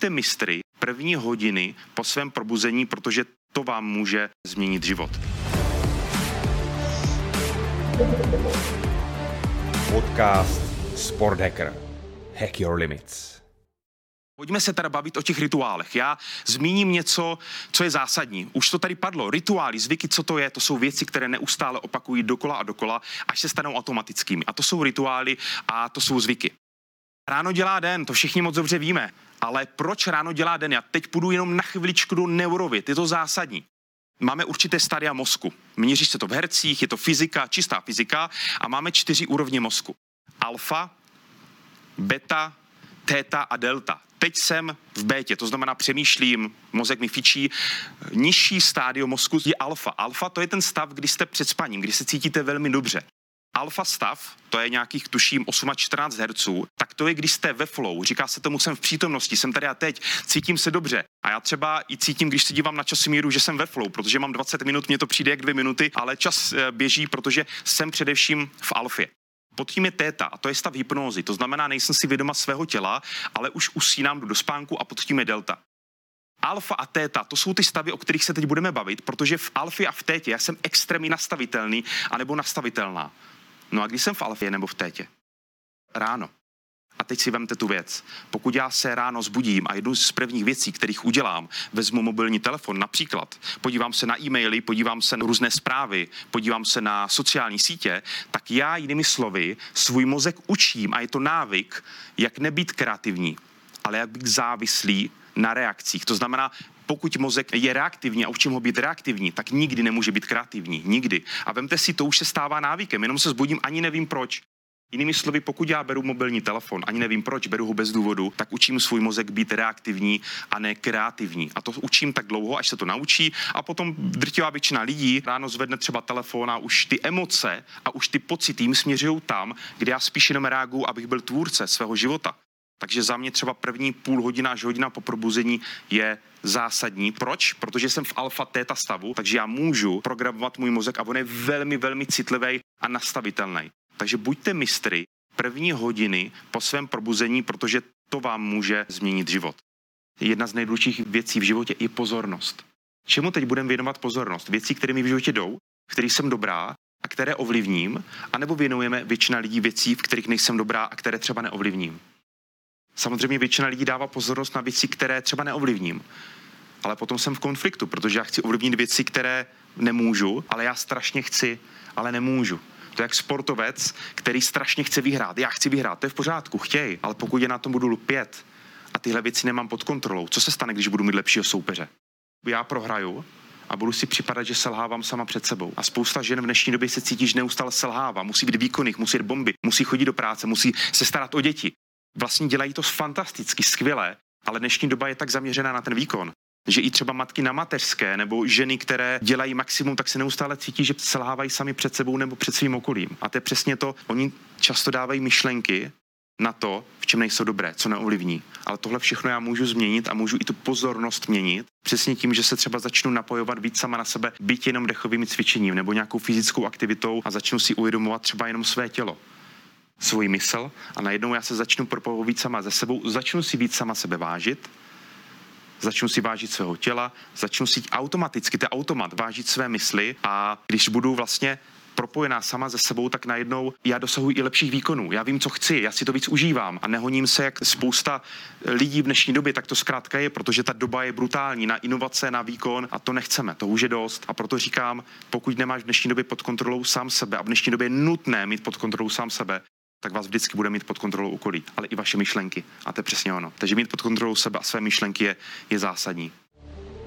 buďte mistry první hodiny po svém probuzení, protože to vám může změnit život. Podcast Sport Hacker. Hack your limits. Pojďme se teda bavit o těch rituálech. Já zmíním něco, co je zásadní. Už to tady padlo. Rituály, zvyky, co to je? To jsou věci, které neustále opakují dokola a dokola, až se stanou automatickými. A to jsou rituály a to jsou zvyky. Ráno dělá den, to všichni moc dobře víme. Ale proč ráno dělá den? Já teď půjdu jenom na chviličku do neurověd. Je to zásadní. Máme určité stadia mozku. Měří se to v hercích, je to fyzika, čistá fyzika a máme čtyři úrovně mozku. Alfa, beta, theta a delta. Teď jsem v bétě, to znamená přemýšlím, mozek mi fičí. Nižší stádio mozku je alfa. Alfa to je ten stav, kdy jste před spaním, kdy se cítíte velmi dobře. Alfa stav, to je nějakých tuším 8 a 14 Hz, tak to je, když jste ve flow, říká se tomu, jsem v přítomnosti, jsem tady a teď, cítím se dobře. A já třeba i cítím, když se dívám na časomíru, že jsem ve flow, protože mám 20 minut, mně to přijde jak dvě minuty, ale čas eh, běží, protože jsem především v alfě. Pod tím je téta a to je stav hypnózy. To znamená, nejsem si vědoma svého těla, ale už usínám do spánku a pod tím je delta. Alfa a téta, to jsou ty stavy, o kterých se teď budeme bavit, protože v alfě a v tétě já jsem extrémně nastavitelný anebo nastavitelná. No a když jsem v alfě nebo v tétě? Ráno. A teď si vemte tu věc. Pokud já se ráno zbudím a jednu z prvních věcí, kterých udělám, vezmu mobilní telefon, například podívám se na e-maily, podívám se na různé zprávy, podívám se na sociální sítě, tak já jinými slovy svůj mozek učím a je to návyk, jak nebýt kreativní, ale jak být závislý na reakcích. To znamená, pokud mozek je reaktivní a učím ho být reaktivní, tak nikdy nemůže být kreativní. Nikdy. A vemte si, to už se stává návykem, jenom se zbudím, ani nevím proč. Jinými slovy, pokud já beru mobilní telefon, ani nevím proč, beru ho bez důvodu, tak učím svůj mozek být reaktivní a ne kreativní. A to učím tak dlouho, až se to naučí a potom drtivá většina lidí ráno zvedne třeba telefon a už ty emoce a už ty pocity jim směřují tam, kde já spíš jenom reaguju, abych byl tvůrce svého života. Takže za mě třeba první půl hodina až hodina po probuzení je zásadní. Proč? Protože jsem v alfa téta stavu, takže já můžu programovat můj mozek a on je velmi, velmi citlivý a nastavitelný. Takže buďte mistry první hodiny po svém probuzení, protože to vám může změnit život. Jedna z nejdůležitějších věcí v životě je pozornost. Čemu teď budeme věnovat pozornost? Věcí, které mi v životě jdou, v kterých jsem dobrá a které ovlivním, anebo věnujeme většina lidí věcí, v kterých nejsem dobrá a které třeba neovlivním. Samozřejmě většina lidí dává pozornost na věci, které třeba neovlivním. Ale potom jsem v konfliktu, protože já chci ovlivnit věci, které nemůžu, ale já strašně chci, ale nemůžu. To je jak sportovec, který strašně chce vyhrát. Já chci vyhrát, to je v pořádku, chtěj, ale pokud je na tom budu lpět a tyhle věci nemám pod kontrolou, co se stane, když budu mít lepšího soupeře? Já prohraju a budu si připadat, že selhávám sama před sebou. A spousta žen v dnešní době se cítí, že neustále selhává, musí být výkonných, musí jít bomby, musí chodit do práce, musí se starat o děti. Vlastně dělají to fantasticky, skvěle, ale dnešní doba je tak zaměřená na ten výkon, že i třeba matky na mateřské nebo ženy, které dělají maximum, tak se neustále cítí, že selhávají sami před sebou nebo před svým okolím. A to je přesně to, oni často dávají myšlenky na to, v čem nejsou dobré, co neovlivní. Ale tohle všechno já můžu změnit a můžu i tu pozornost měnit. Přesně tím, že se třeba začnu napojovat víc sama na sebe, být jenom dechovým cvičením nebo nějakou fyzickou aktivitou a začnu si uvědomovat třeba jenom své tělo svůj mysl a najednou já se začnu propojovat víc sama ze sebou, začnu si víc sama sebe vážit, začnu si vážit svého těla, začnu si automaticky, to je automat, vážit své mysli a když budu vlastně propojená sama ze sebou, tak najednou já dosahuji i lepších výkonů. Já vím, co chci, já si to víc užívám a nehoním se, jak spousta lidí v dnešní době, tak to zkrátka je, protože ta doba je brutální na inovace, na výkon a to nechceme, to už je dost. A proto říkám, pokud nemáš v dnešní době pod kontrolou sám sebe a v dnešní době je nutné mít pod kontrolou sám sebe, tak vás vždycky bude mít pod kontrolou okolí, ale i vaše myšlenky. A to je přesně ono. Takže mít pod kontrolou sebe a své myšlenky je, je zásadní.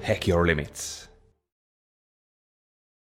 Hack your limits.